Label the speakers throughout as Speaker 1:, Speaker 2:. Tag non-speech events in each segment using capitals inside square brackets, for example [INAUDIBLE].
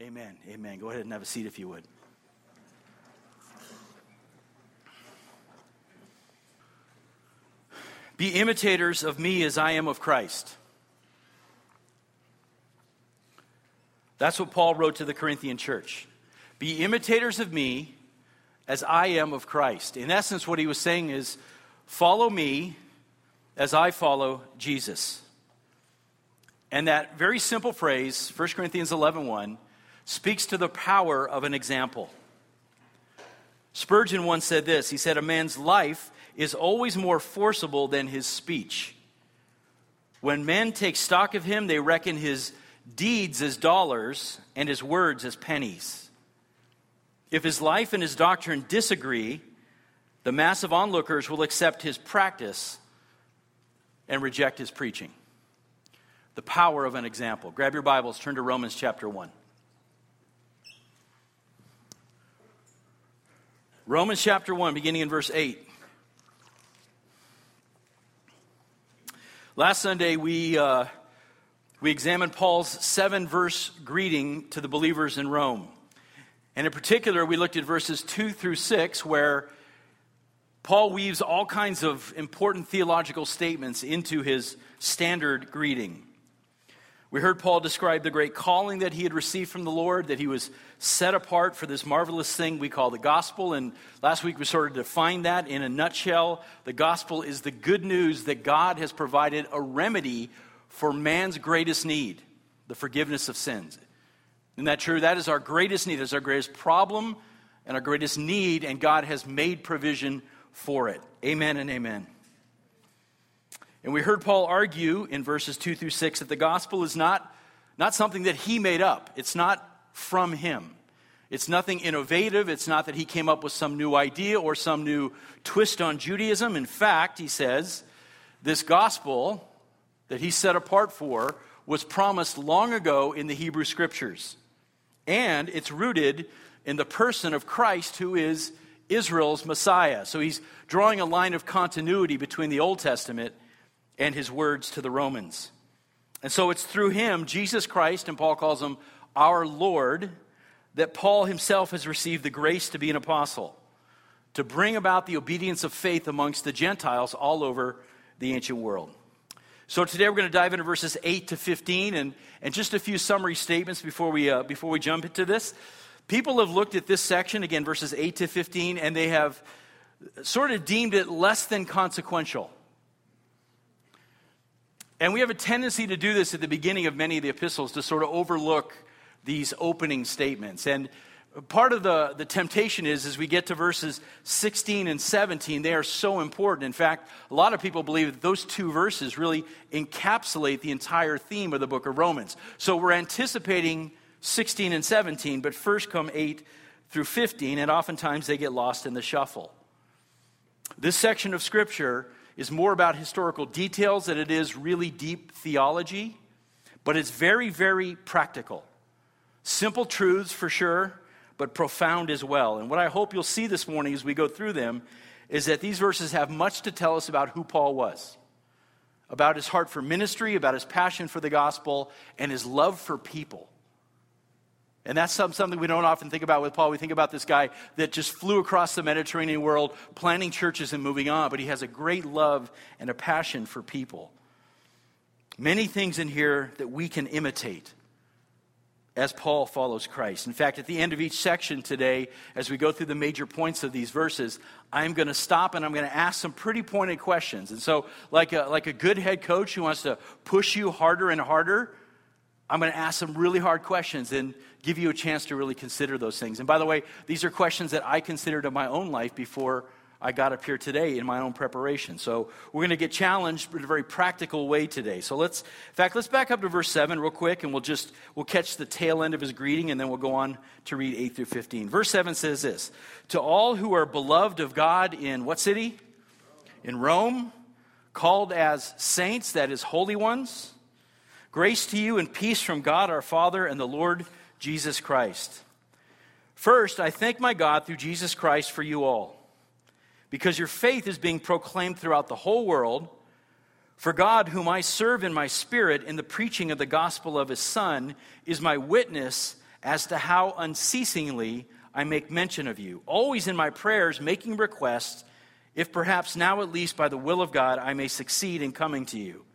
Speaker 1: Amen. Amen. Go ahead and have a seat if you would. Be imitators of me as I am of Christ. That's what Paul wrote to the Corinthian church. Be imitators of me as I am of Christ. In essence, what he was saying is follow me as I follow Jesus. And that very simple phrase, 1 Corinthians 11 1, speaks to the power of an example. Spurgeon once said this He said, A man's life is always more forcible than his speech. When men take stock of him, they reckon his deeds as dollars and his words as pennies. If his life and his doctrine disagree, the mass of onlookers will accept his practice and reject his preaching. The power of an example. Grab your Bibles, turn to Romans chapter 1. Romans chapter 1, beginning in verse 8. Last Sunday, we, uh, we examined Paul's seven verse greeting to the believers in Rome. And in particular, we looked at verses 2 through 6, where Paul weaves all kinds of important theological statements into his standard greeting. We heard Paul describe the great calling that he had received from the Lord, that he was set apart for this marvelous thing we call the gospel. And last week we sort of defined that in a nutshell. The gospel is the good news that God has provided a remedy for man's greatest need the forgiveness of sins. Isn't that true? That is our greatest need. That's our greatest problem and our greatest need, and God has made provision for it. Amen and amen. And we heard Paul argue in verses 2 through 6 that the gospel is not, not something that he made up, it's not from him. It's nothing innovative. It's not that he came up with some new idea or some new twist on Judaism. In fact, he says, this gospel that he set apart for was promised long ago in the Hebrew scriptures. And it's rooted in the person of Christ, who is Israel's Messiah. So he's drawing a line of continuity between the Old Testament and his words to the Romans. And so it's through him, Jesus Christ, and Paul calls him our Lord, that Paul himself has received the grace to be an apostle, to bring about the obedience of faith amongst the Gentiles all over the ancient world. So today we're going to dive into verses 8 to 15 and, and just a few summary statements before we, uh, before we jump into this. People have looked at this section, again, verses 8 to 15, and they have sort of deemed it less than consequential. And we have a tendency to do this at the beginning of many of the epistles to sort of overlook these opening statements. And part of the, the temptation is as we get to verses 16 and 17, they are so important. In fact, a lot of people believe that those two verses really encapsulate the entire theme of the book of Romans. So we're anticipating 16 and 17, but first come 8 through 15, and oftentimes they get lost in the shuffle. This section of Scripture is more about historical details than it is really deep theology, but it's very, very practical. Simple truths for sure, but profound as well. And what I hope you'll see this morning as we go through them is that these verses have much to tell us about who Paul was, about his heart for ministry, about his passion for the gospel, and his love for people. And that's something we don't often think about with Paul. We think about this guy that just flew across the Mediterranean world, planting churches and moving on, but he has a great love and a passion for people. Many things in here that we can imitate as Paul follows Christ. In fact, at the end of each section today, as we go through the major points of these verses, I'm going to stop and I'm going to ask some pretty pointed questions. And so, like a, like a good head coach who wants to push you harder and harder, I'm going to ask some really hard questions and give you a chance to really consider those things. And by the way, these are questions that I considered in my own life before I got up here today in my own preparation. So we're going to get challenged in a very practical way today. So let's, in fact, let's back up to verse 7 real quick and we'll just, we'll catch the tail end of his greeting and then we'll go on to read 8 through 15. Verse 7 says this To all who are beloved of God in what city? In Rome, called as saints, that is, holy ones Grace to you and peace from God our Father and the Lord Jesus Christ. First, I thank my God through Jesus Christ for you all, because your faith is being proclaimed throughout the whole world. For God, whom I serve in my spirit in the preaching of the gospel of his Son, is my witness as to how unceasingly I make mention of you, always in my prayers making requests, if perhaps now at least by the will of God I may succeed in coming to you.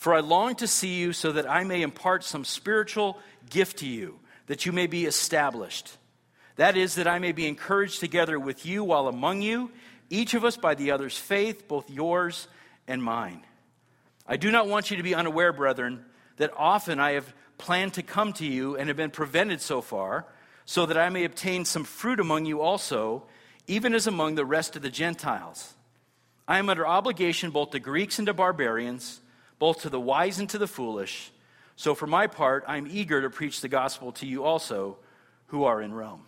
Speaker 1: For I long to see you so that I may impart some spiritual gift to you, that you may be established. That is, that I may be encouraged together with you while among you, each of us by the other's faith, both yours and mine. I do not want you to be unaware, brethren, that often I have planned to come to you and have been prevented so far, so that I may obtain some fruit among you also, even as among the rest of the Gentiles. I am under obligation both to Greeks and to barbarians, both to the wise and to the foolish. So for my part, I am eager to preach the gospel to you also who are in Rome.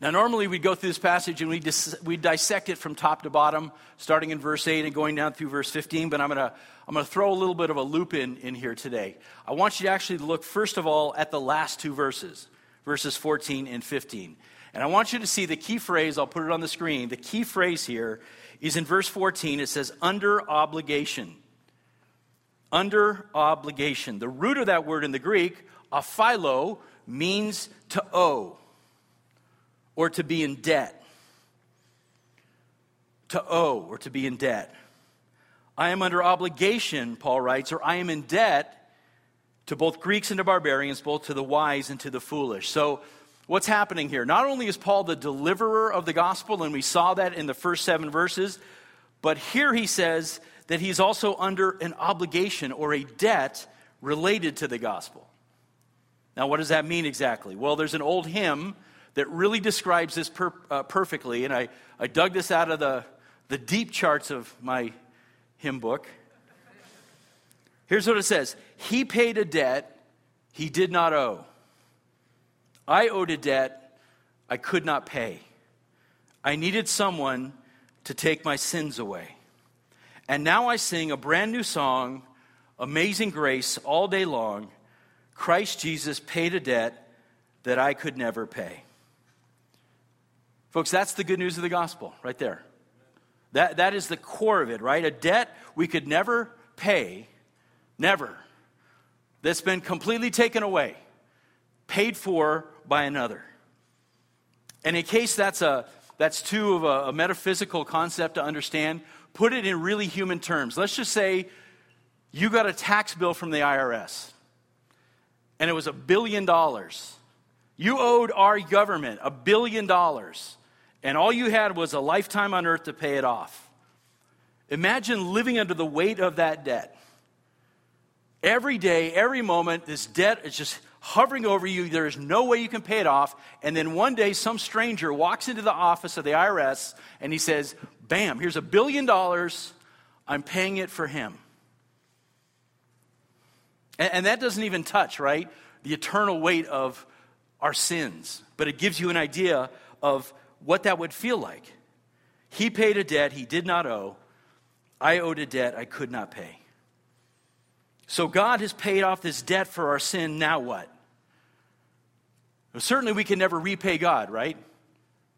Speaker 1: Now, normally we'd go through this passage and we dis- we dissect it from top to bottom, starting in verse 8 and going down through verse 15, but I'm going to I'm going to throw a little bit of a loop in, in here today. I want you to actually look, first of all, at the last two verses, verses 14 and 15. And I want you to see the key phrase, I'll put it on the screen. The key phrase here is in verse 14. It says, under obligation. Under obligation. The root of that word in the Greek, opheilo, means to owe or to be in debt. To owe or to be in debt. I am under obligation, Paul writes, or I am in debt to both Greeks and to barbarians, both to the wise and to the foolish. So, what's happening here? Not only is Paul the deliverer of the gospel, and we saw that in the first seven verses, but here he says that he's also under an obligation or a debt related to the gospel. Now, what does that mean exactly? Well, there's an old hymn that really describes this per, uh, perfectly, and I, I dug this out of the, the deep charts of my hymn book. Here's what it says He paid a debt he did not owe. I owed a debt I could not pay. I needed someone to take my sins away. And now I sing a brand new song, Amazing Grace, all day long. Christ Jesus paid a debt that I could never pay. Folks, that's the good news of the gospel right there. That, that is the core of it, right? A debt we could never pay, never, that's been completely taken away, paid for by another. And in case that's, a, that's too of a, a metaphysical concept to understand, put it in really human terms. Let's just say you got a tax bill from the IRS, and it was a billion dollars. You owed our government a billion dollars and all you had was a lifetime on earth to pay it off. Imagine living under the weight of that debt. Every day, every moment, this debt is just hovering over you. There is no way you can pay it off. And then one day, some stranger walks into the office of the IRS and he says, Bam, here's a billion dollars. I'm paying it for him. And, and that doesn't even touch, right? The eternal weight of our sins. But it gives you an idea of what that would feel like. He paid a debt he did not owe. I owed a debt I could not pay. So God has paid off this debt for our sin. Now what? Certainly we can never repay God, right?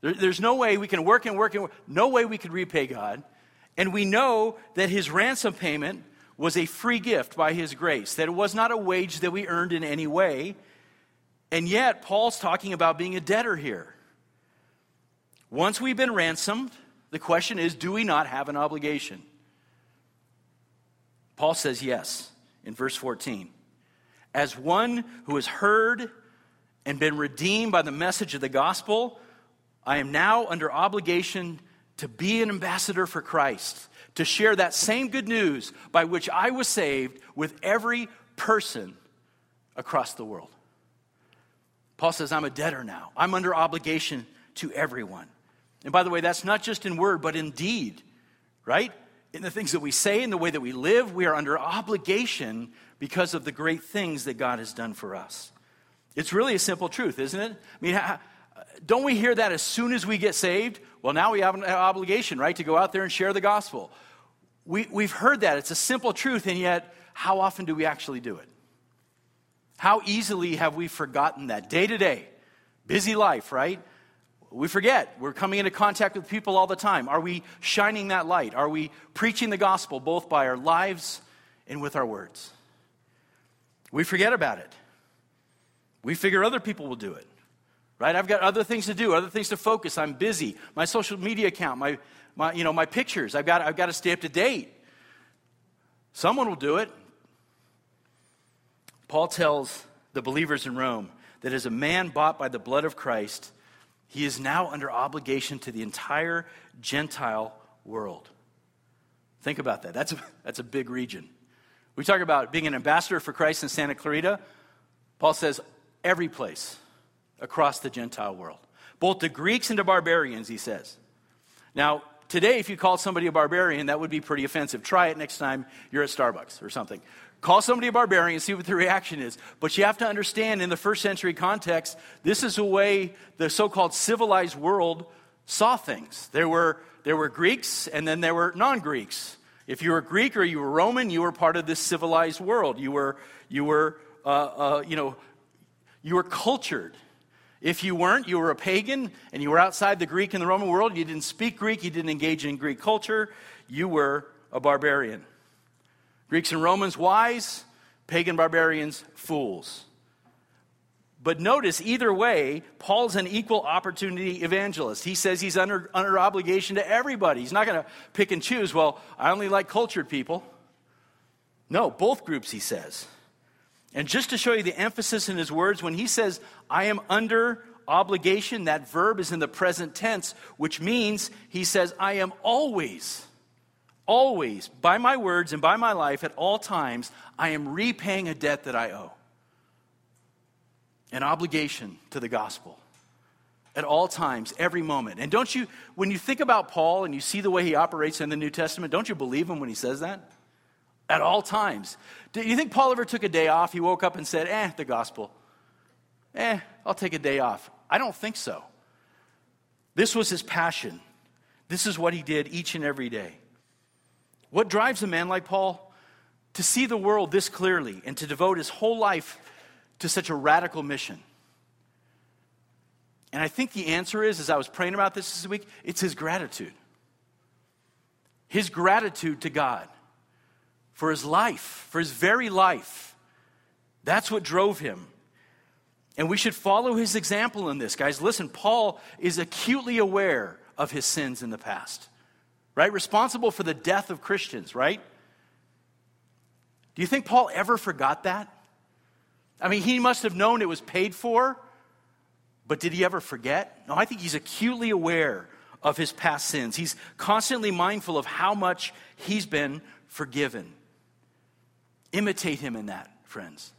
Speaker 1: There, there's no way we can work and work and work. No way we could repay God. And we know that his ransom payment was a free gift by his grace, that it was not a wage that we earned in any way. And yet, Paul's talking about being a debtor here. Once we've been ransomed, the question is do we not have an obligation? Paul says yes in verse 14. As one who has heard and been redeemed by the message of the gospel, I am now under obligation to be an ambassador for Christ, to share that same good news by which I was saved with every person across the world. Paul says, I'm a debtor now. I'm under obligation to everyone. And by the way, that's not just in word, but in deed, right? In the things that we say, in the way that we live, we are under obligation because of the great things that God has done for us. It's really a simple truth, isn't it? I mean, don't we hear that as soon as we get saved? Well, now we have an obligation, right, to go out there and share the gospel. We, we've heard that. It's a simple truth, and yet, how often do we actually do it? How easily have we forgotten that? Day to day, busy life, right? We forget. We're coming into contact with people all the time. Are we shining that light? Are we preaching the gospel both by our lives and with our words? We forget about it. We figure other people will do it, right? I've got other things to do, other things to focus. I'm busy. My social media account, my, my, you know, my pictures, I've got, I've got to stay up to date. Someone will do it. Paul tells the believers in Rome that as a man bought by the blood of Christ, he is now under obligation to the entire Gentile world. Think about that. That's a, that's a big region. We talk about being an ambassador for Christ in Santa Clarita. Paul says every place across the Gentile world, both the Greeks and the barbarians, he says. Now, today, if you call somebody a barbarian, that would be pretty offensive. Try it next time you're at Starbucks or something. Call somebody a barbarian, and see what the reaction is. But you have to understand, in the first century context, this is the way the so called civilized world saw things. There were, there were Greeks, and then there were non Greeks. If you were Greek or you were Roman, you were part of this civilized world. You were, you were, uh, uh, you know, you were cultured. If you weren't, you were a pagan and you were outside the Greek and the Roman world. You didn't speak Greek, you didn't engage in Greek culture. You were a barbarian. Greeks and Romans, wise, pagan barbarians, fools. But notice, either way, Paul's an equal opportunity evangelist. He says he's under, under obligation to everybody. He's not going to pick and choose, well, I only like cultured people. No, both groups, he says. And just to show you the emphasis in his words, when he says, I am under obligation, that verb is in the present tense, which means he says, I am always, always, by my words and by my life at all times, I am repaying a debt that I owe. An obligation to the gospel at all times, every moment. And don't you, when you think about Paul and you see the way he operates in the New Testament, don't you believe him when he says that? At all times. Do you think Paul ever took a day off? He woke up and said, eh, the gospel. Eh, I'll take a day off. I don't think so. This was his passion. This is what he did each and every day. What drives a man like Paul? To see the world this clearly and to devote his whole life to such a radical mission. And I think the answer is, as I was praying about this this week, it's his gratitude. His gratitude to God for his life, for his very life. That's what drove him. And we should follow his example in this, guys. Listen, Paul is acutely aware of his sins in the past, right? Responsible for the death of Christians, right? Do you think Paul ever forgot that? I mean, he must have known it was paid for, but did he ever forget? No, I think he's acutely aware of his past sins. He's constantly mindful of how much he's been forgiven. Imitate him in that, friends.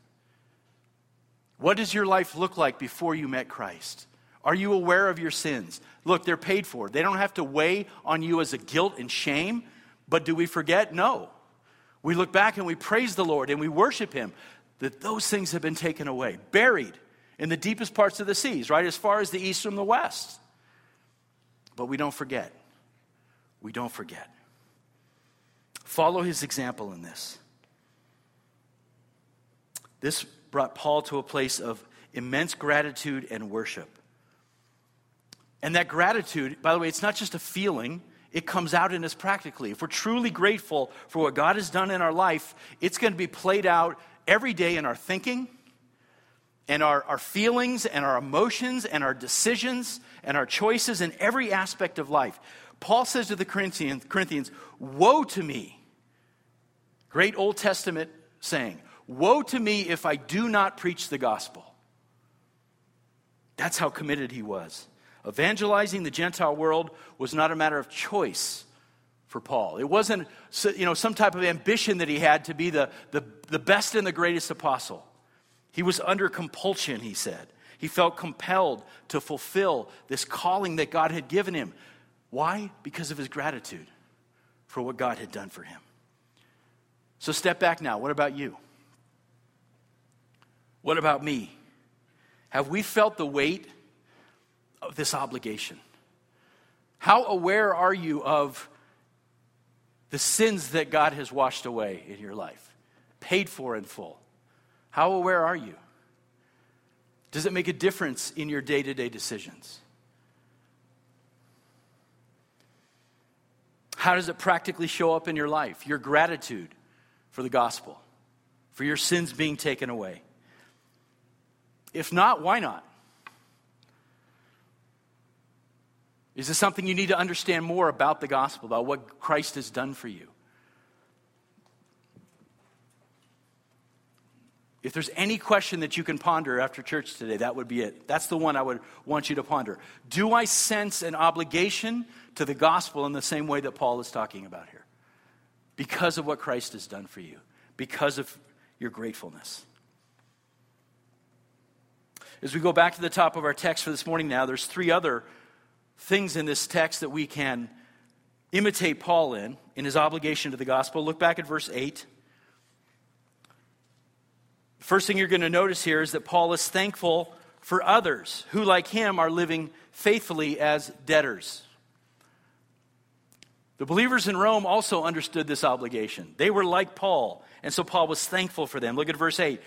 Speaker 1: What does your life look like before you met Christ? Are you aware of your sins? Look, they're paid for. They don't have to weigh on you as a guilt and shame, but do we forget? No. We look back and we praise the Lord and we worship Him that those things have been taken away, buried in the deepest parts of the seas, right? As far as the east from the west. But we don't forget. We don't forget. Follow His example in this. This brought Paul to a place of immense gratitude and worship. And that gratitude, by the way, it's not just a feeling, it comes out in us practically. If we're truly grateful for what God has done in our life, it's going to be played out every day in our thinking and our, our feelings and our emotions and our decisions and our choices in every aspect of life. Paul says to the Corinthians, Corinthians Woe to me! Great Old Testament saying. Woe to me if I do not preach the gospel. That's how committed he was. Evangelizing the Gentile world was not a matter of choice for Paul. It wasn't you know, some type of ambition that he had to be the, the, the best and the greatest apostle. He was under compulsion, he said. He felt compelled to fulfill this calling that God had given him. Why? Because of his gratitude for what God had done for him. So step back now. What about you? What about me? Have we felt the weight of this obligation? How aware are you of the sins that God has washed away in your life, paid for in full? How aware are you? Does it make a difference in your day to day decisions? How does it practically show up in your life? Your gratitude for the gospel, for your sins being taken away. If not, why not? Is this something you need to understand more about the gospel, about what Christ has done for you? If there's any question that you can ponder after church today, that would be it. That's the one I would want you to ponder. Do I sense an obligation to the gospel in the same way that Paul is talking about here? Because of what Christ has done for you, because of your gratefulness. As we go back to the top of our text for this morning now, there's three other things in this text that we can imitate Paul in, in his obligation to the gospel. Look back at verse 8. First thing you're going to notice here is that Paul is thankful for others who, like him, are living faithfully as debtors. The believers in Rome also understood this obligation. They were like Paul, and so Paul was thankful for them. Look at verse 8.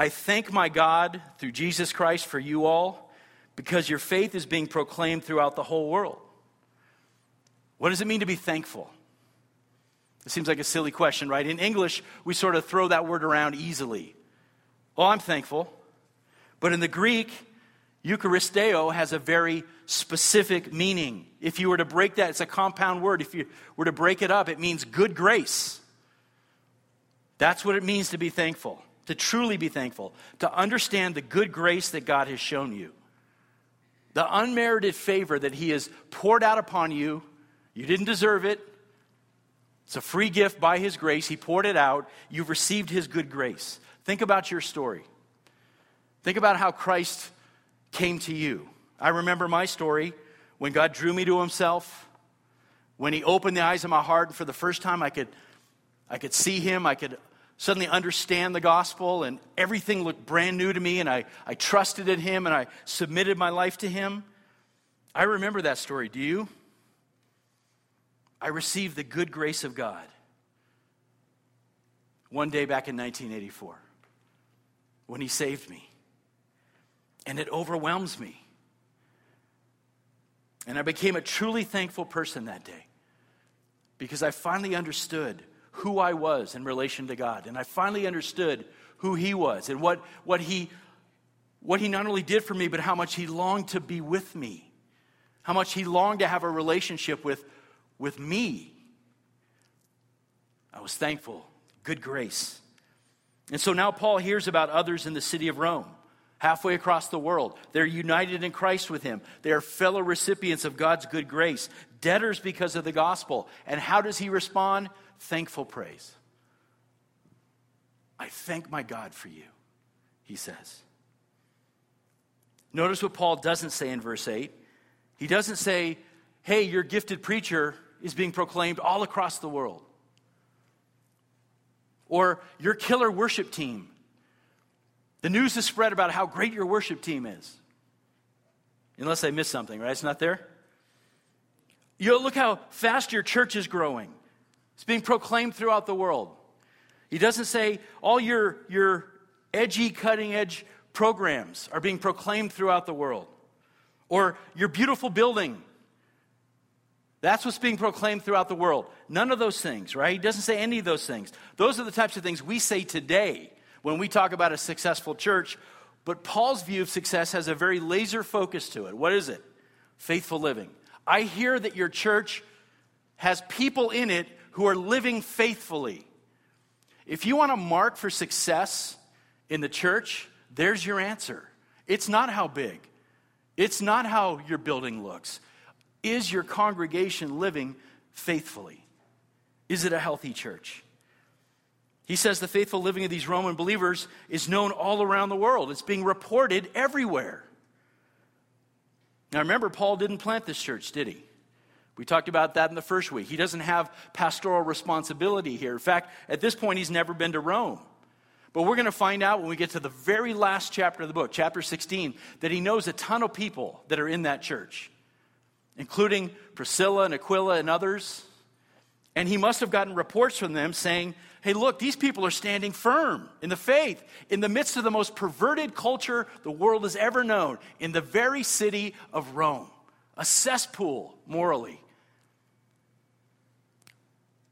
Speaker 1: I thank my God through Jesus Christ for you all because your faith is being proclaimed throughout the whole world. What does it mean to be thankful? It seems like a silly question, right? In English, we sort of throw that word around easily. Well, I'm thankful. But in the Greek, Eucharisteo has a very specific meaning. If you were to break that, it's a compound word. If you were to break it up, it means good grace. That's what it means to be thankful, to truly be thankful, to understand the good grace that God has shown you, the unmerited favor that He has poured out upon you. You didn't deserve it. It's a free gift by His grace. He poured it out. You've received His good grace. Think about your story. Think about how Christ came to you. I remember my story when God drew me to himself, when he opened the eyes of my heart, and for the first time I could, I could see him, I could suddenly understand the gospel, and everything looked brand new to me, and I, I trusted in him and I submitted my life to him. I remember that story. Do you? I received the good grace of God one day back in 1984 when He saved me. And it overwhelms me. And I became a truly thankful person that day because I finally understood who I was in relation to God. And I finally understood who He was and what, what, he, what He not only did for me, but how much He longed to be with me, how much He longed to have a relationship with, with me. I was thankful. Good grace. And so now Paul hears about others in the city of Rome, halfway across the world. They're united in Christ with him. They are fellow recipients of God's good grace, debtors because of the gospel. And how does he respond? Thankful praise. I thank my God for you, he says. Notice what Paul doesn't say in verse 8. He doesn't say, hey, your gifted preacher is being proclaimed all across the world or your killer worship team. The news is spread about how great your worship team is. Unless I missed something, right? It's not there? You know, look how fast your church is growing. It's being proclaimed throughout the world. He doesn't say all your, your edgy, cutting edge programs are being proclaimed throughout the world. Or your beautiful building that's what's being proclaimed throughout the world. None of those things, right? He doesn't say any of those things. Those are the types of things we say today when we talk about a successful church. But Paul's view of success has a very laser focus to it. What is it? Faithful living. I hear that your church has people in it who are living faithfully. If you want a mark for success in the church, there's your answer. It's not how big, it's not how your building looks. Is your congregation living faithfully? Is it a healthy church? He says the faithful living of these Roman believers is known all around the world. It's being reported everywhere. Now remember, Paul didn't plant this church, did he? We talked about that in the first week. He doesn't have pastoral responsibility here. In fact, at this point, he's never been to Rome. But we're going to find out when we get to the very last chapter of the book, chapter 16, that he knows a ton of people that are in that church including Priscilla and Aquila and others. And he must have gotten reports from them saying, hey, look, these people are standing firm in the faith in the midst of the most perverted culture the world has ever known, in the very city of Rome, a cesspool morally.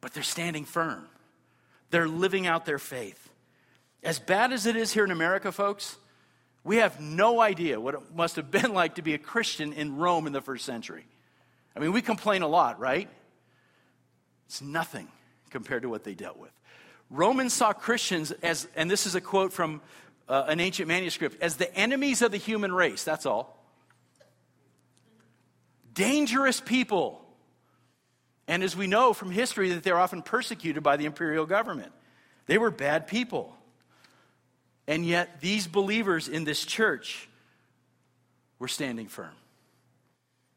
Speaker 1: But they're standing firm, they're living out their faith. As bad as it is here in America, folks, We have no idea what it must have been [LAUGHS] like to be a Christian in Rome in the first century. I mean, we complain a lot, right? It's nothing compared to what they dealt with. Romans saw Christians as, and this is a quote from uh, an ancient manuscript, as the enemies of the human race. That's all. Dangerous people. And as we know from history, that they're often persecuted by the imperial government. They were bad people. And yet, these believers in this church were standing firm.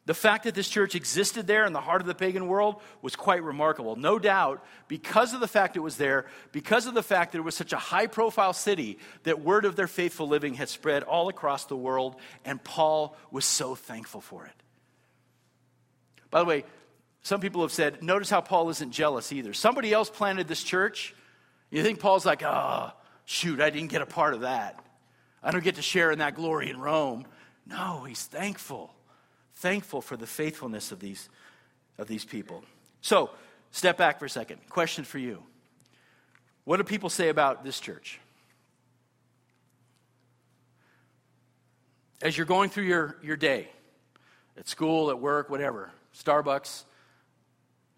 Speaker 1: The fact that this church existed there in the heart of the pagan world was quite remarkable. No doubt, because of the fact it was there, because of the fact that it was such a high profile city, that word of their faithful living had spread all across the world, and Paul was so thankful for it. By the way, some people have said, notice how Paul isn't jealous either. Somebody else planted this church. You think Paul's like, oh, shoot, I didn't get a part of that. I don't get to share in that glory in Rome. No, he's thankful thankful for the faithfulness of these, of these people. So, step back for a second. Question for you What do people say about this church? As you're going through your, your day, at school, at work, whatever, Starbucks,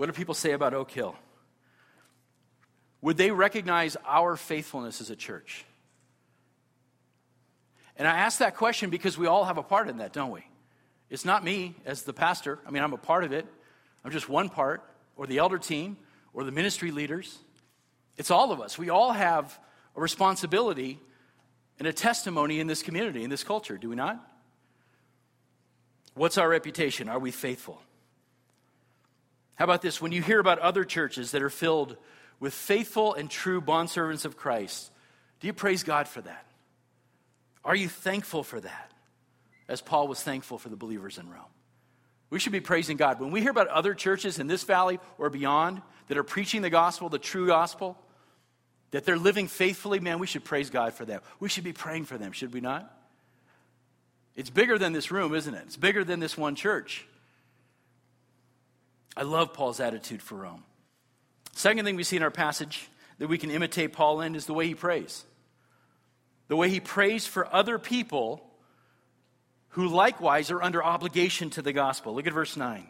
Speaker 1: what do people say about Oak Hill? Would they recognize our faithfulness as a church? And I ask that question because we all have a part in that, don't we? It's not me as the pastor. I mean, I'm a part of it. I'm just one part, or the elder team, or the ministry leaders. It's all of us. We all have a responsibility and a testimony in this community, in this culture, do we not? What's our reputation? Are we faithful? How about this? When you hear about other churches that are filled with faithful and true bondservants of Christ, do you praise God for that? Are you thankful for that? as Paul was thankful for the believers in Rome. We should be praising God. When we hear about other churches in this valley or beyond that are preaching the gospel, the true gospel, that they're living faithfully, man, we should praise God for them. We should be praying for them, should we not? It's bigger than this room, isn't it? It's bigger than this one church. I love Paul's attitude for Rome. Second thing we see in our passage that we can imitate Paul in is the way he prays. The way he prays for other people who likewise are under obligation to the gospel. Look at verse 9.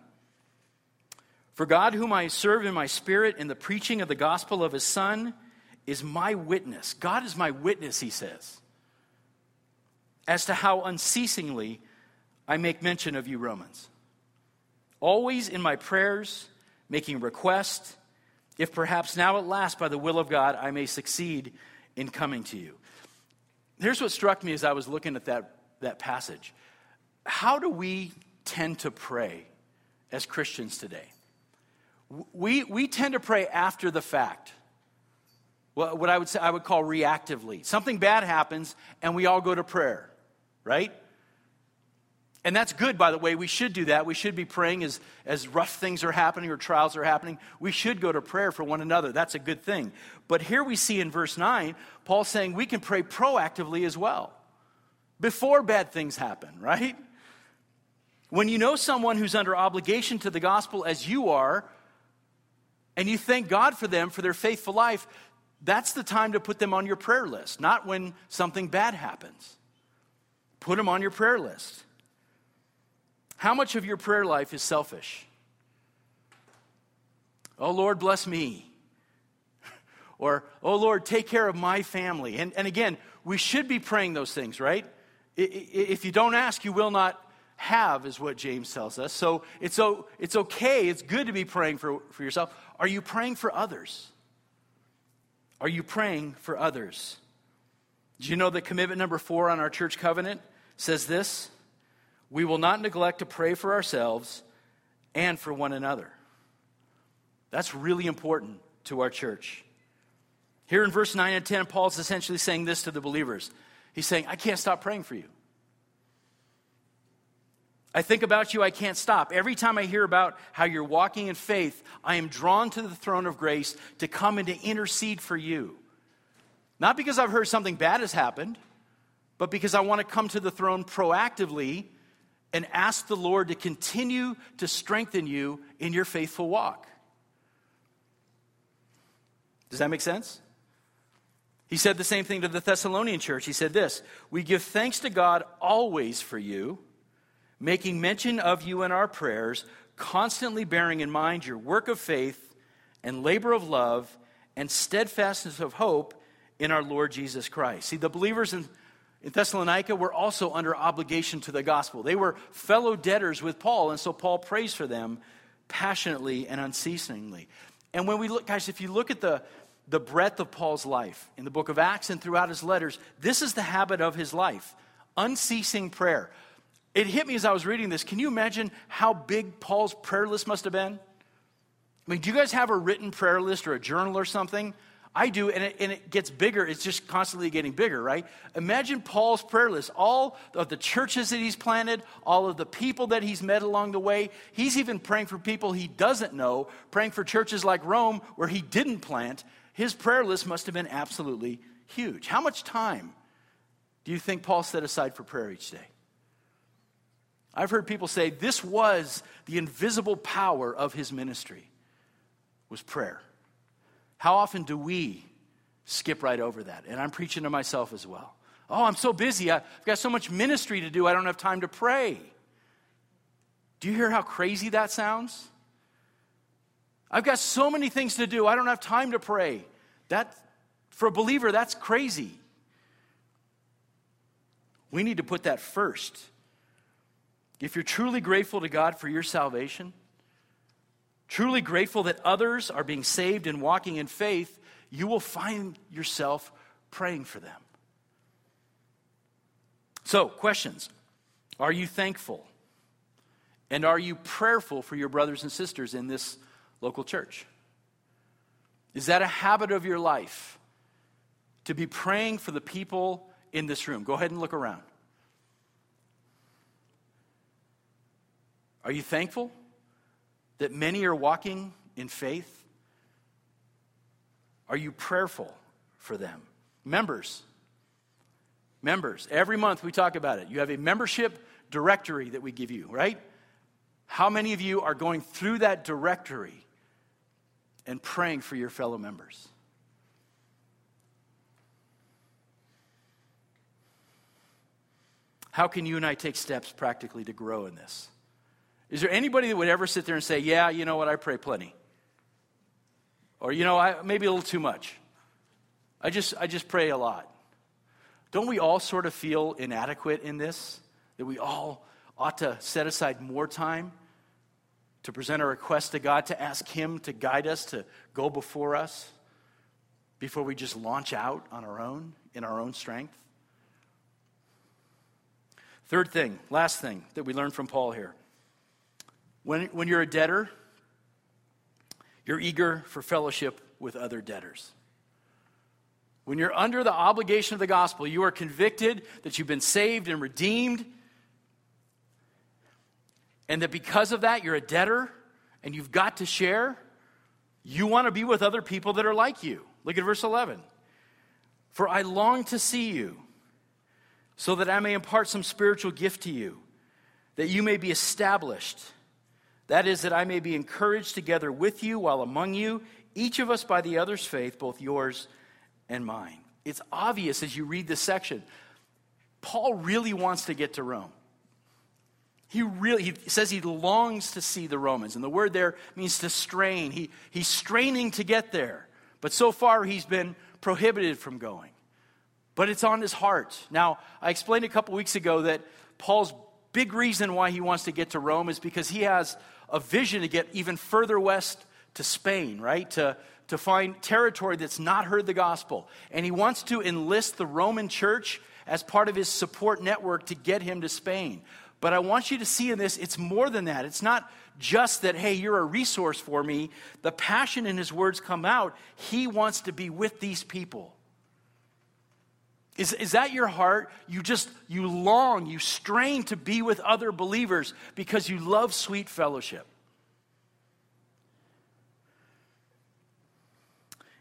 Speaker 1: For God, whom I serve in my spirit in the preaching of the gospel of his Son, is my witness. God is my witness, he says, as to how unceasingly I make mention of you, Romans. Always in my prayers, making request, if perhaps now at last, by the will of God, I may succeed in coming to you. Here's what struck me as I was looking at that, that passage how do we tend to pray as Christians today? We, we tend to pray after the fact. What I would say I would call reactively. Something bad happens and we all go to prayer, right? And that's good, by the way. We should do that. We should be praying as, as rough things are happening or trials are happening. We should go to prayer for one another. That's a good thing. But here we see in verse 9, Paul saying we can pray proactively as well before bad things happen, right? When you know someone who's under obligation to the gospel as you are, and you thank God for them for their faithful life, that's the time to put them on your prayer list, not when something bad happens. Put them on your prayer list. How much of your prayer life is selfish? Oh Lord, bless me. [LAUGHS] Or, oh Lord, take care of my family. And, and again, we should be praying those things, right? If you don't ask, you will not have, is what James tells us. So it's, it's okay, it's good to be praying for, for yourself. Are you praying for others? Are you praying for others? Do you know that commitment number four on our church covenant says this? We will not neglect to pray for ourselves and for one another. That's really important to our church. Here in verse 9 and 10, Paul's essentially saying this to the believers. He's saying, I can't stop praying for you. I think about you, I can't stop. Every time I hear about how you're walking in faith, I am drawn to the throne of grace to come and to intercede for you. Not because I've heard something bad has happened, but because I want to come to the throne proactively and ask the Lord to continue to strengthen you in your faithful walk. Does that make sense? He said the same thing to the Thessalonian church. He said this We give thanks to God always for you, making mention of you in our prayers, constantly bearing in mind your work of faith and labor of love and steadfastness of hope in our Lord Jesus Christ. See, the believers in, in Thessalonica were also under obligation to the gospel. They were fellow debtors with Paul, and so Paul prays for them passionately and unceasingly. And when we look, guys, if you look at the, the breadth of Paul's life in the book of Acts and throughout his letters, this is the habit of his life unceasing prayer. It hit me as I was reading this. Can you imagine how big Paul's prayer list must have been? I mean, do you guys have a written prayer list or a journal or something? I do, and it, and it gets bigger. It's just constantly getting bigger, right? Imagine Paul's prayer list. All of the churches that he's planted, all of the people that he's met along the way. He's even praying for people he doesn't know, praying for churches like Rome where he didn't plant. His prayer list must have been absolutely huge. How much time do you think Paul set aside for prayer each day? I've heard people say this was the invisible power of his ministry was prayer. How often do we skip right over that? And I'm preaching to myself as well. Oh, I'm so busy. I've got so much ministry to do. I don't have time to pray. Do you hear how crazy that sounds? I've got so many things to do. I don't have time to pray. That for a believer, that's crazy. We need to put that first. If you're truly grateful to God for your salvation, truly grateful that others are being saved and walking in faith, you will find yourself praying for them. So, questions Are you thankful? And are you prayerful for your brothers and sisters in this local church? Is that a habit of your life to be praying for the people in this room? Go ahead and look around. Are you thankful? That many are walking in faith? Are you prayerful for them? Members, members, every month we talk about it. You have a membership directory that we give you, right? How many of you are going through that directory and praying for your fellow members? How can you and I take steps practically to grow in this? Is there anybody that would ever sit there and say, Yeah, you know what, I pray plenty? Or, you know, I, maybe a little too much. I just, I just pray a lot. Don't we all sort of feel inadequate in this? That we all ought to set aside more time to present a request to God, to ask Him to guide us, to go before us before we just launch out on our own, in our own strength? Third thing, last thing that we learn from Paul here when, when you're a debtor, you're eager for fellowship with other debtors. When you're under the obligation of the gospel, you are convicted that you've been saved and redeemed, and that because of that, you're a debtor and you've got to share. You want to be with other people that are like you. Look at verse 11. For I long to see you, so that I may impart some spiritual gift to you, that you may be established. That is, that I may be encouraged together with you while among you, each of us by the other's faith, both yours and mine. It's obvious as you read this section, Paul really wants to get to Rome. He really he says he longs to see the Romans, and the word there means to strain. He, he's straining to get there, but so far he's been prohibited from going. But it's on his heart. Now, I explained a couple weeks ago that Paul's big reason why he wants to get to Rome is because he has a vision to get even further west to Spain, right? To, to find territory that's not heard the gospel. And he wants to enlist the Roman church as part of his support network to get him to Spain. But I want you to see in this, it's more than that. It's not just that, hey, you're a resource for me. The passion in his words come out. He wants to be with these people. Is, is that your heart? You just, you long, you strain to be with other believers because you love sweet fellowship.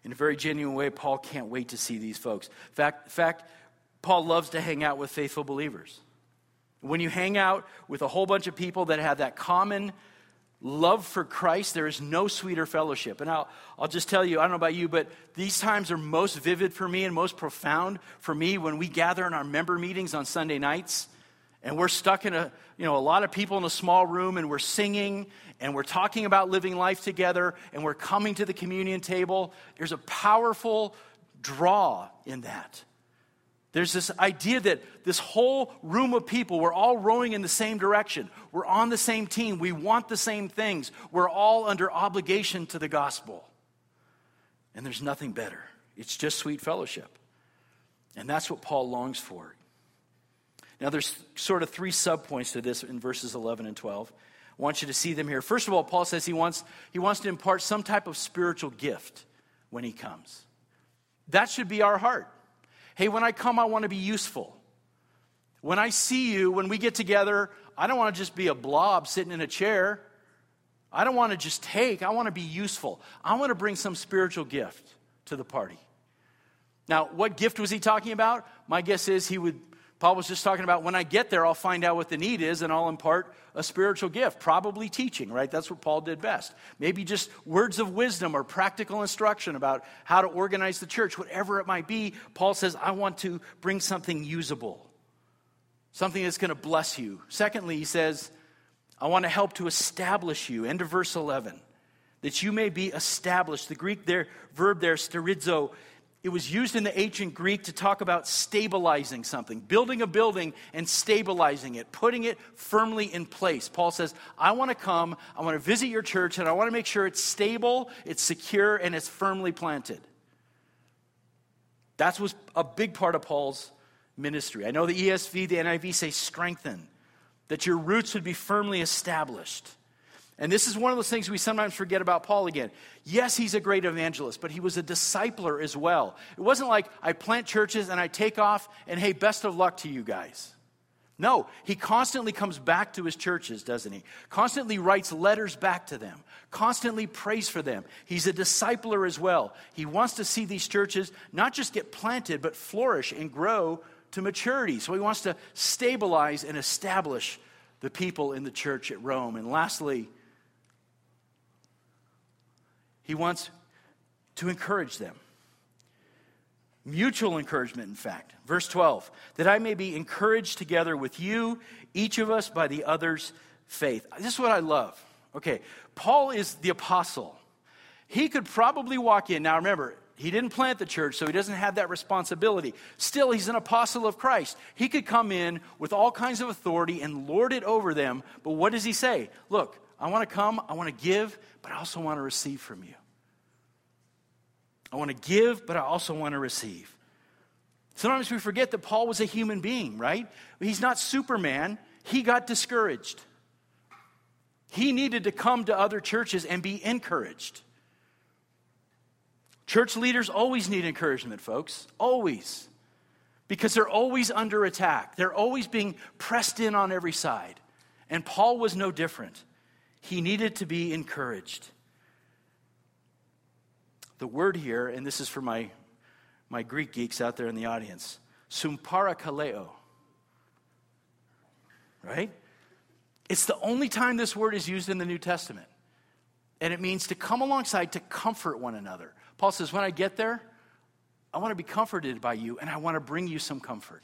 Speaker 1: In a very genuine way, Paul can't wait to see these folks. In fact, fact, Paul loves to hang out with faithful believers. When you hang out with a whole bunch of people that have that common love for Christ, there is no sweeter fellowship. And I'll, I'll just tell you, I don't know about you, but these times are most vivid for me and most profound for me when we gather in our member meetings on Sunday nights and we're stuck in a, you know, a lot of people in a small room and we're singing and we're talking about living life together and we're coming to the communion table. There's a powerful draw in that. There's this idea that this whole room of people, we're all rowing in the same direction. We're on the same team. We want the same things. We're all under obligation to the gospel. And there's nothing better. It's just sweet fellowship. And that's what Paul longs for. Now, there's sort of three subpoints to this in verses 11 and 12. I want you to see them here. First of all, Paul says he wants, he wants to impart some type of spiritual gift when he comes. That should be our heart. Hey, when I come, I want to be useful. When I see you, when we get together, I don't want to just be a blob sitting in a chair. I don't want to just take, I want to be useful. I want to bring some spiritual gift to the party. Now, what gift was he talking about? My guess is he would Paul was just talking about when I get there, I'll find out what the need is and I'll impart a spiritual gift, probably teaching, right? That's what Paul did best. Maybe just words of wisdom or practical instruction about how to organize the church, whatever it might be. Paul says, I want to bring something usable, something that's going to bless you. Secondly, he says, I want to help to establish you. End of verse 11. That you may be established. The Greek there, verb there, sterizo, it was used in the ancient Greek to talk about stabilizing something, building a building and stabilizing it, putting it firmly in place. Paul says, I want to come, I want to visit your church, and I want to make sure it's stable, it's secure, and it's firmly planted. That was a big part of Paul's ministry. I know the ESV, the NIV say strengthen, that your roots would be firmly established. And this is one of those things we sometimes forget about Paul again. Yes, he's a great evangelist, but he was a discipler as well. It wasn't like I plant churches and I take off and hey, best of luck to you guys. No, he constantly comes back to his churches, doesn't he? Constantly writes letters back to them, constantly prays for them. He's a discipler as well. He wants to see these churches not just get planted, but flourish and grow to maturity. So he wants to stabilize and establish the people in the church at Rome. And lastly, he wants to encourage them. Mutual encouragement, in fact. Verse 12, that I may be encouraged together with you, each of us by the other's faith. This is what I love. Okay, Paul is the apostle. He could probably walk in. Now remember, he didn't plant the church, so he doesn't have that responsibility. Still, he's an apostle of Christ. He could come in with all kinds of authority and lord it over them. But what does he say? Look, I want to come, I want to give, but I also want to receive from you. I want to give, but I also want to receive. Sometimes we forget that Paul was a human being, right? He's not Superman. He got discouraged. He needed to come to other churches and be encouraged. Church leaders always need encouragement, folks. Always. Because they're always under attack, they're always being pressed in on every side. And Paul was no different. He needed to be encouraged. The word here, and this is for my, my Greek geeks out there in the audience, sumparakaleo. Right? It's the only time this word is used in the New Testament. And it means to come alongside to comfort one another. Paul says, when I get there, I want to be comforted by you and I want to bring you some comfort,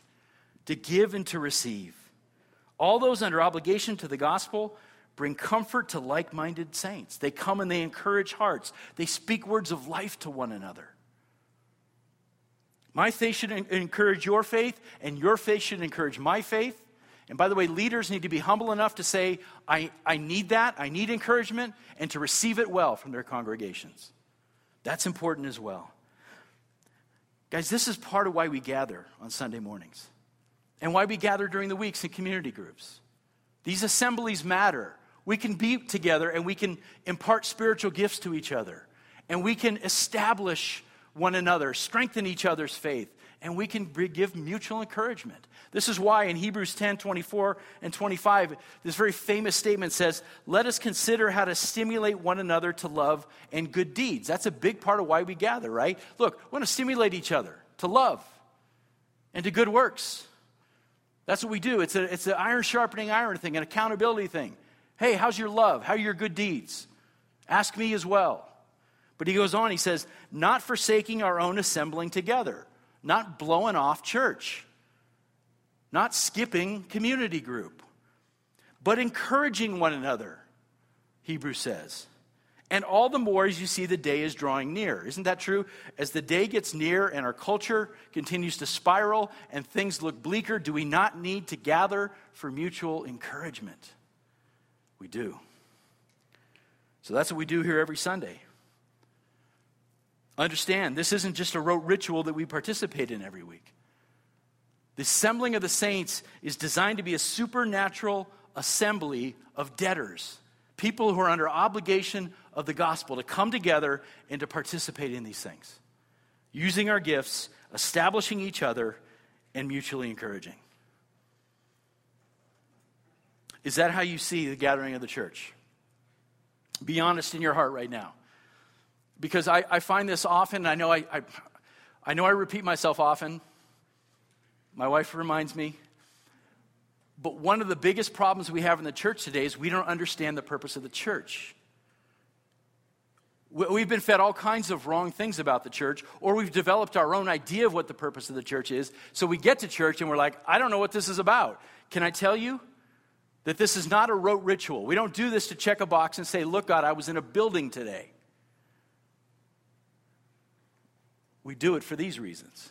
Speaker 1: to give and to receive. All those under obligation to the gospel bring comfort to like minded saints. They come and they encourage hearts, they speak words of life to one another. My faith should encourage your faith, and your faith should encourage my faith. And by the way, leaders need to be humble enough to say, I, I need that, I need encouragement, and to receive it well from their congregations. That's important as well. Guys, this is part of why we gather on Sunday mornings and why we gather during the weeks in community groups. These assemblies matter we can be together and we can impart spiritual gifts to each other. And we can establish one another, strengthen each other's faith, and we can give mutual encouragement. This is why in Hebrews 10 24 and 25, this very famous statement says, Let us consider how to stimulate one another to love and good deeds. That's a big part of why we gather, right? Look, we want to stimulate each other to love and to good works. That's what we do. It's, a, it's an iron sharpening iron thing, an accountability thing. Hey, how's your love? How are your good deeds? Ask me as well. But he goes on, he says, not forsaking our own assembling together, not blowing off church, not skipping community group, but encouraging one another, Hebrews says. And all the more as you see the day is drawing near. Isn't that true? As the day gets near and our culture continues to spiral and things look bleaker, do we not need to gather for mutual encouragement? We do. So that's what we do here every Sunday. Understand, this isn't just a rote ritual that we participate in every week. The assembling of the saints is designed to be a supernatural assembly of debtors, people who are under obligation of the gospel to come together and to participate in these things, using our gifts, establishing each other, and mutually encouraging. Is that how you see the gathering of the church? Be honest in your heart right now. Because I, I find this often, I know I, I, I know I repeat myself often. My wife reminds me. But one of the biggest problems we have in the church today is we don't understand the purpose of the church. We've been fed all kinds of wrong things about the church, or we've developed our own idea of what the purpose of the church is. So we get to church and we're like, I don't know what this is about. Can I tell you that this is not a rote ritual? We don't do this to check a box and say, Look, God, I was in a building today. We do it for these reasons.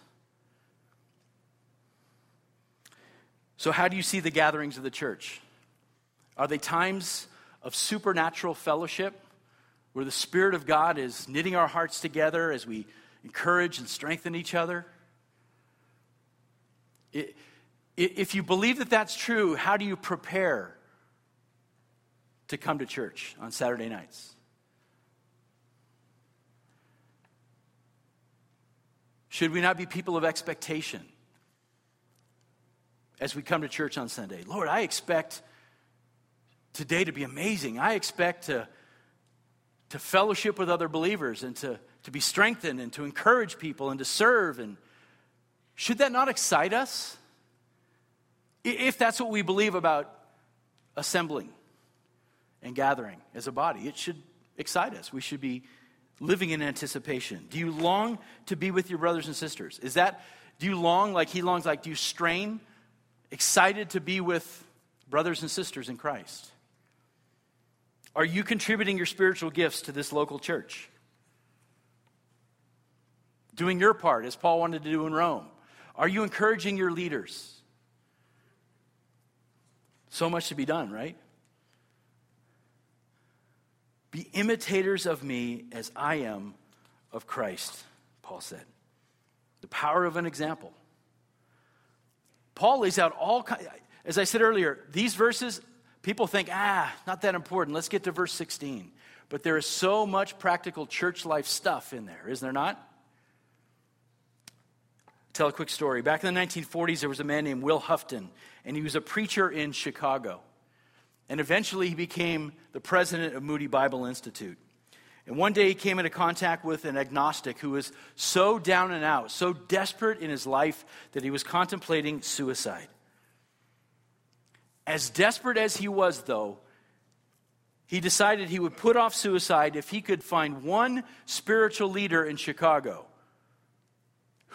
Speaker 1: So, how do you see the gatherings of the church? Are they times of supernatural fellowship? where the Spirit of God is knitting our hearts together as we encourage and strengthen each other? If you believe that that's true, how do you prepare to come to church on Saturday nights? Should we not be people of expectation as we come to church on Sunday? Lord, I expect today to be amazing. I expect to to fellowship with other believers and to, to be strengthened and to encourage people and to serve. And should that not excite us? If that's what we believe about assembling and gathering as a body, it should excite us. We should be living in anticipation. Do you long to be with your brothers and sisters? Is that, do you long like he longs, like, do you strain, excited to be with brothers and sisters in Christ? Are you contributing your spiritual gifts to this local church? Doing your part, as Paul wanted to do in Rome? Are you encouraging your leaders? So much to be done, right? Be imitators of me as I am of Christ, Paul said. The power of an example. Paul lays out all as I said earlier, these verses People think, ah, not that important. Let's get to verse 16. But there is so much practical church life stuff in there, is there not? Tell a quick story. Back in the 1940s, there was a man named Will Houghton, and he was a preacher in Chicago. And eventually, he became the president of Moody Bible Institute. And one day, he came into contact with an agnostic who was so down and out, so desperate in his life that he was contemplating suicide. As desperate as he was, though, he decided he would put off suicide if he could find one spiritual leader in Chicago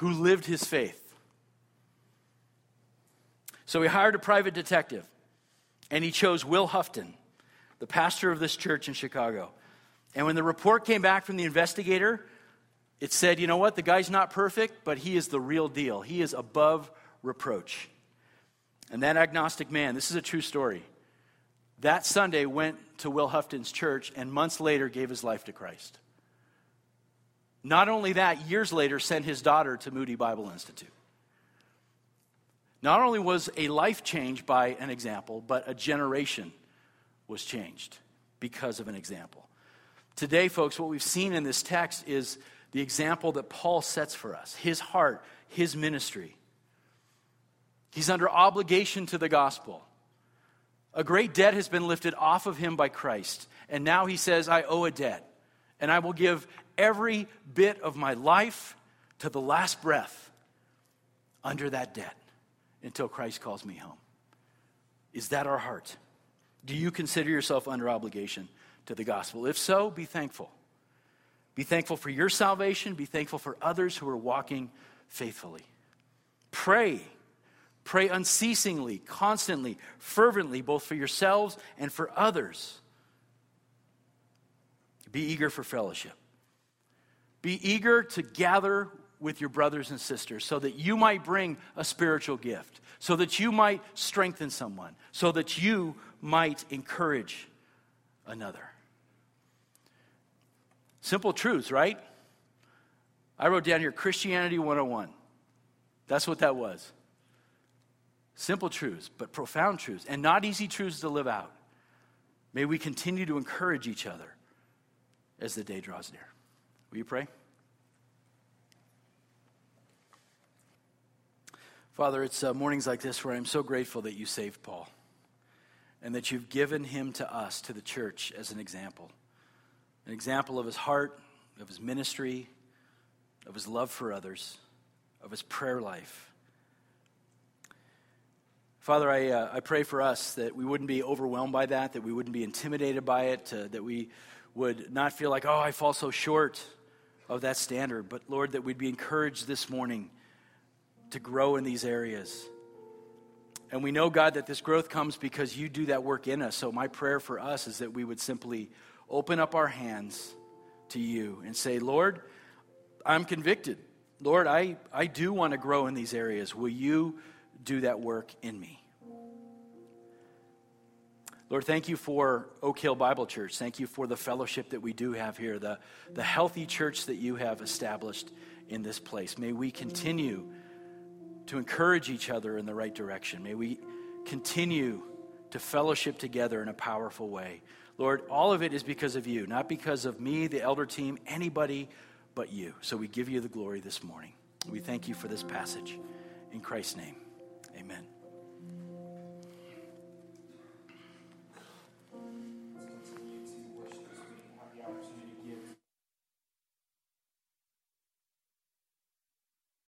Speaker 1: who lived his faith. So he hired a private detective and he chose Will Houghton, the pastor of this church in Chicago. And when the report came back from the investigator, it said, you know what, the guy's not perfect, but he is the real deal. He is above reproach. And that agnostic man, this is a true story, that Sunday went to Will Houghton's church and months later gave his life to Christ. Not only that, years later sent his daughter to Moody Bible Institute. Not only was a life changed by an example, but a generation was changed because of an example. Today, folks, what we've seen in this text is the example that Paul sets for us his heart, his ministry. He's under obligation to the gospel. A great debt has been lifted off of him by Christ. And now he says, I owe a debt. And I will give every bit of my life to the last breath under that debt until Christ calls me home. Is that our heart? Do you consider yourself under obligation to the gospel? If so, be thankful. Be thankful for your salvation. Be thankful for others who are walking faithfully. Pray. Pray unceasingly, constantly, fervently, both for yourselves and for others. Be eager for fellowship. Be eager to gather with your brothers and sisters so that you might bring a spiritual gift, so that you might strengthen someone, so that you might encourage another. Simple truths, right? I wrote down here Christianity 101. That's what that was. Simple truths, but profound truths, and not easy truths to live out. May we continue to encourage each other as the day draws near. Will you pray? Father, it's uh, mornings like this where I'm so grateful that you saved Paul and that you've given him to us, to the church, as an example. An example of his heart, of his ministry, of his love for others, of his prayer life. Father, I, uh, I pray for us that we wouldn't be overwhelmed by that, that we wouldn't be intimidated by it, uh, that we would not feel like, oh, I fall so short of that standard. But Lord, that we'd be encouraged this morning to grow in these areas. And we know, God, that this growth comes because you do that work in us. So my prayer for us is that we would simply open up our hands to you and say, Lord, I'm convicted. Lord, I, I do want to grow in these areas. Will you do that work in me? Lord, thank you for Oak Hill Bible Church. Thank you for the fellowship that we do have here, the, the healthy church that you have established in this place. May we continue to encourage each other in the right direction. May we continue to fellowship together in a powerful way. Lord, all of it is because of you, not because of me, the elder team, anybody but you. So we give you the glory this morning. We thank you for this passage. In Christ's name, amen.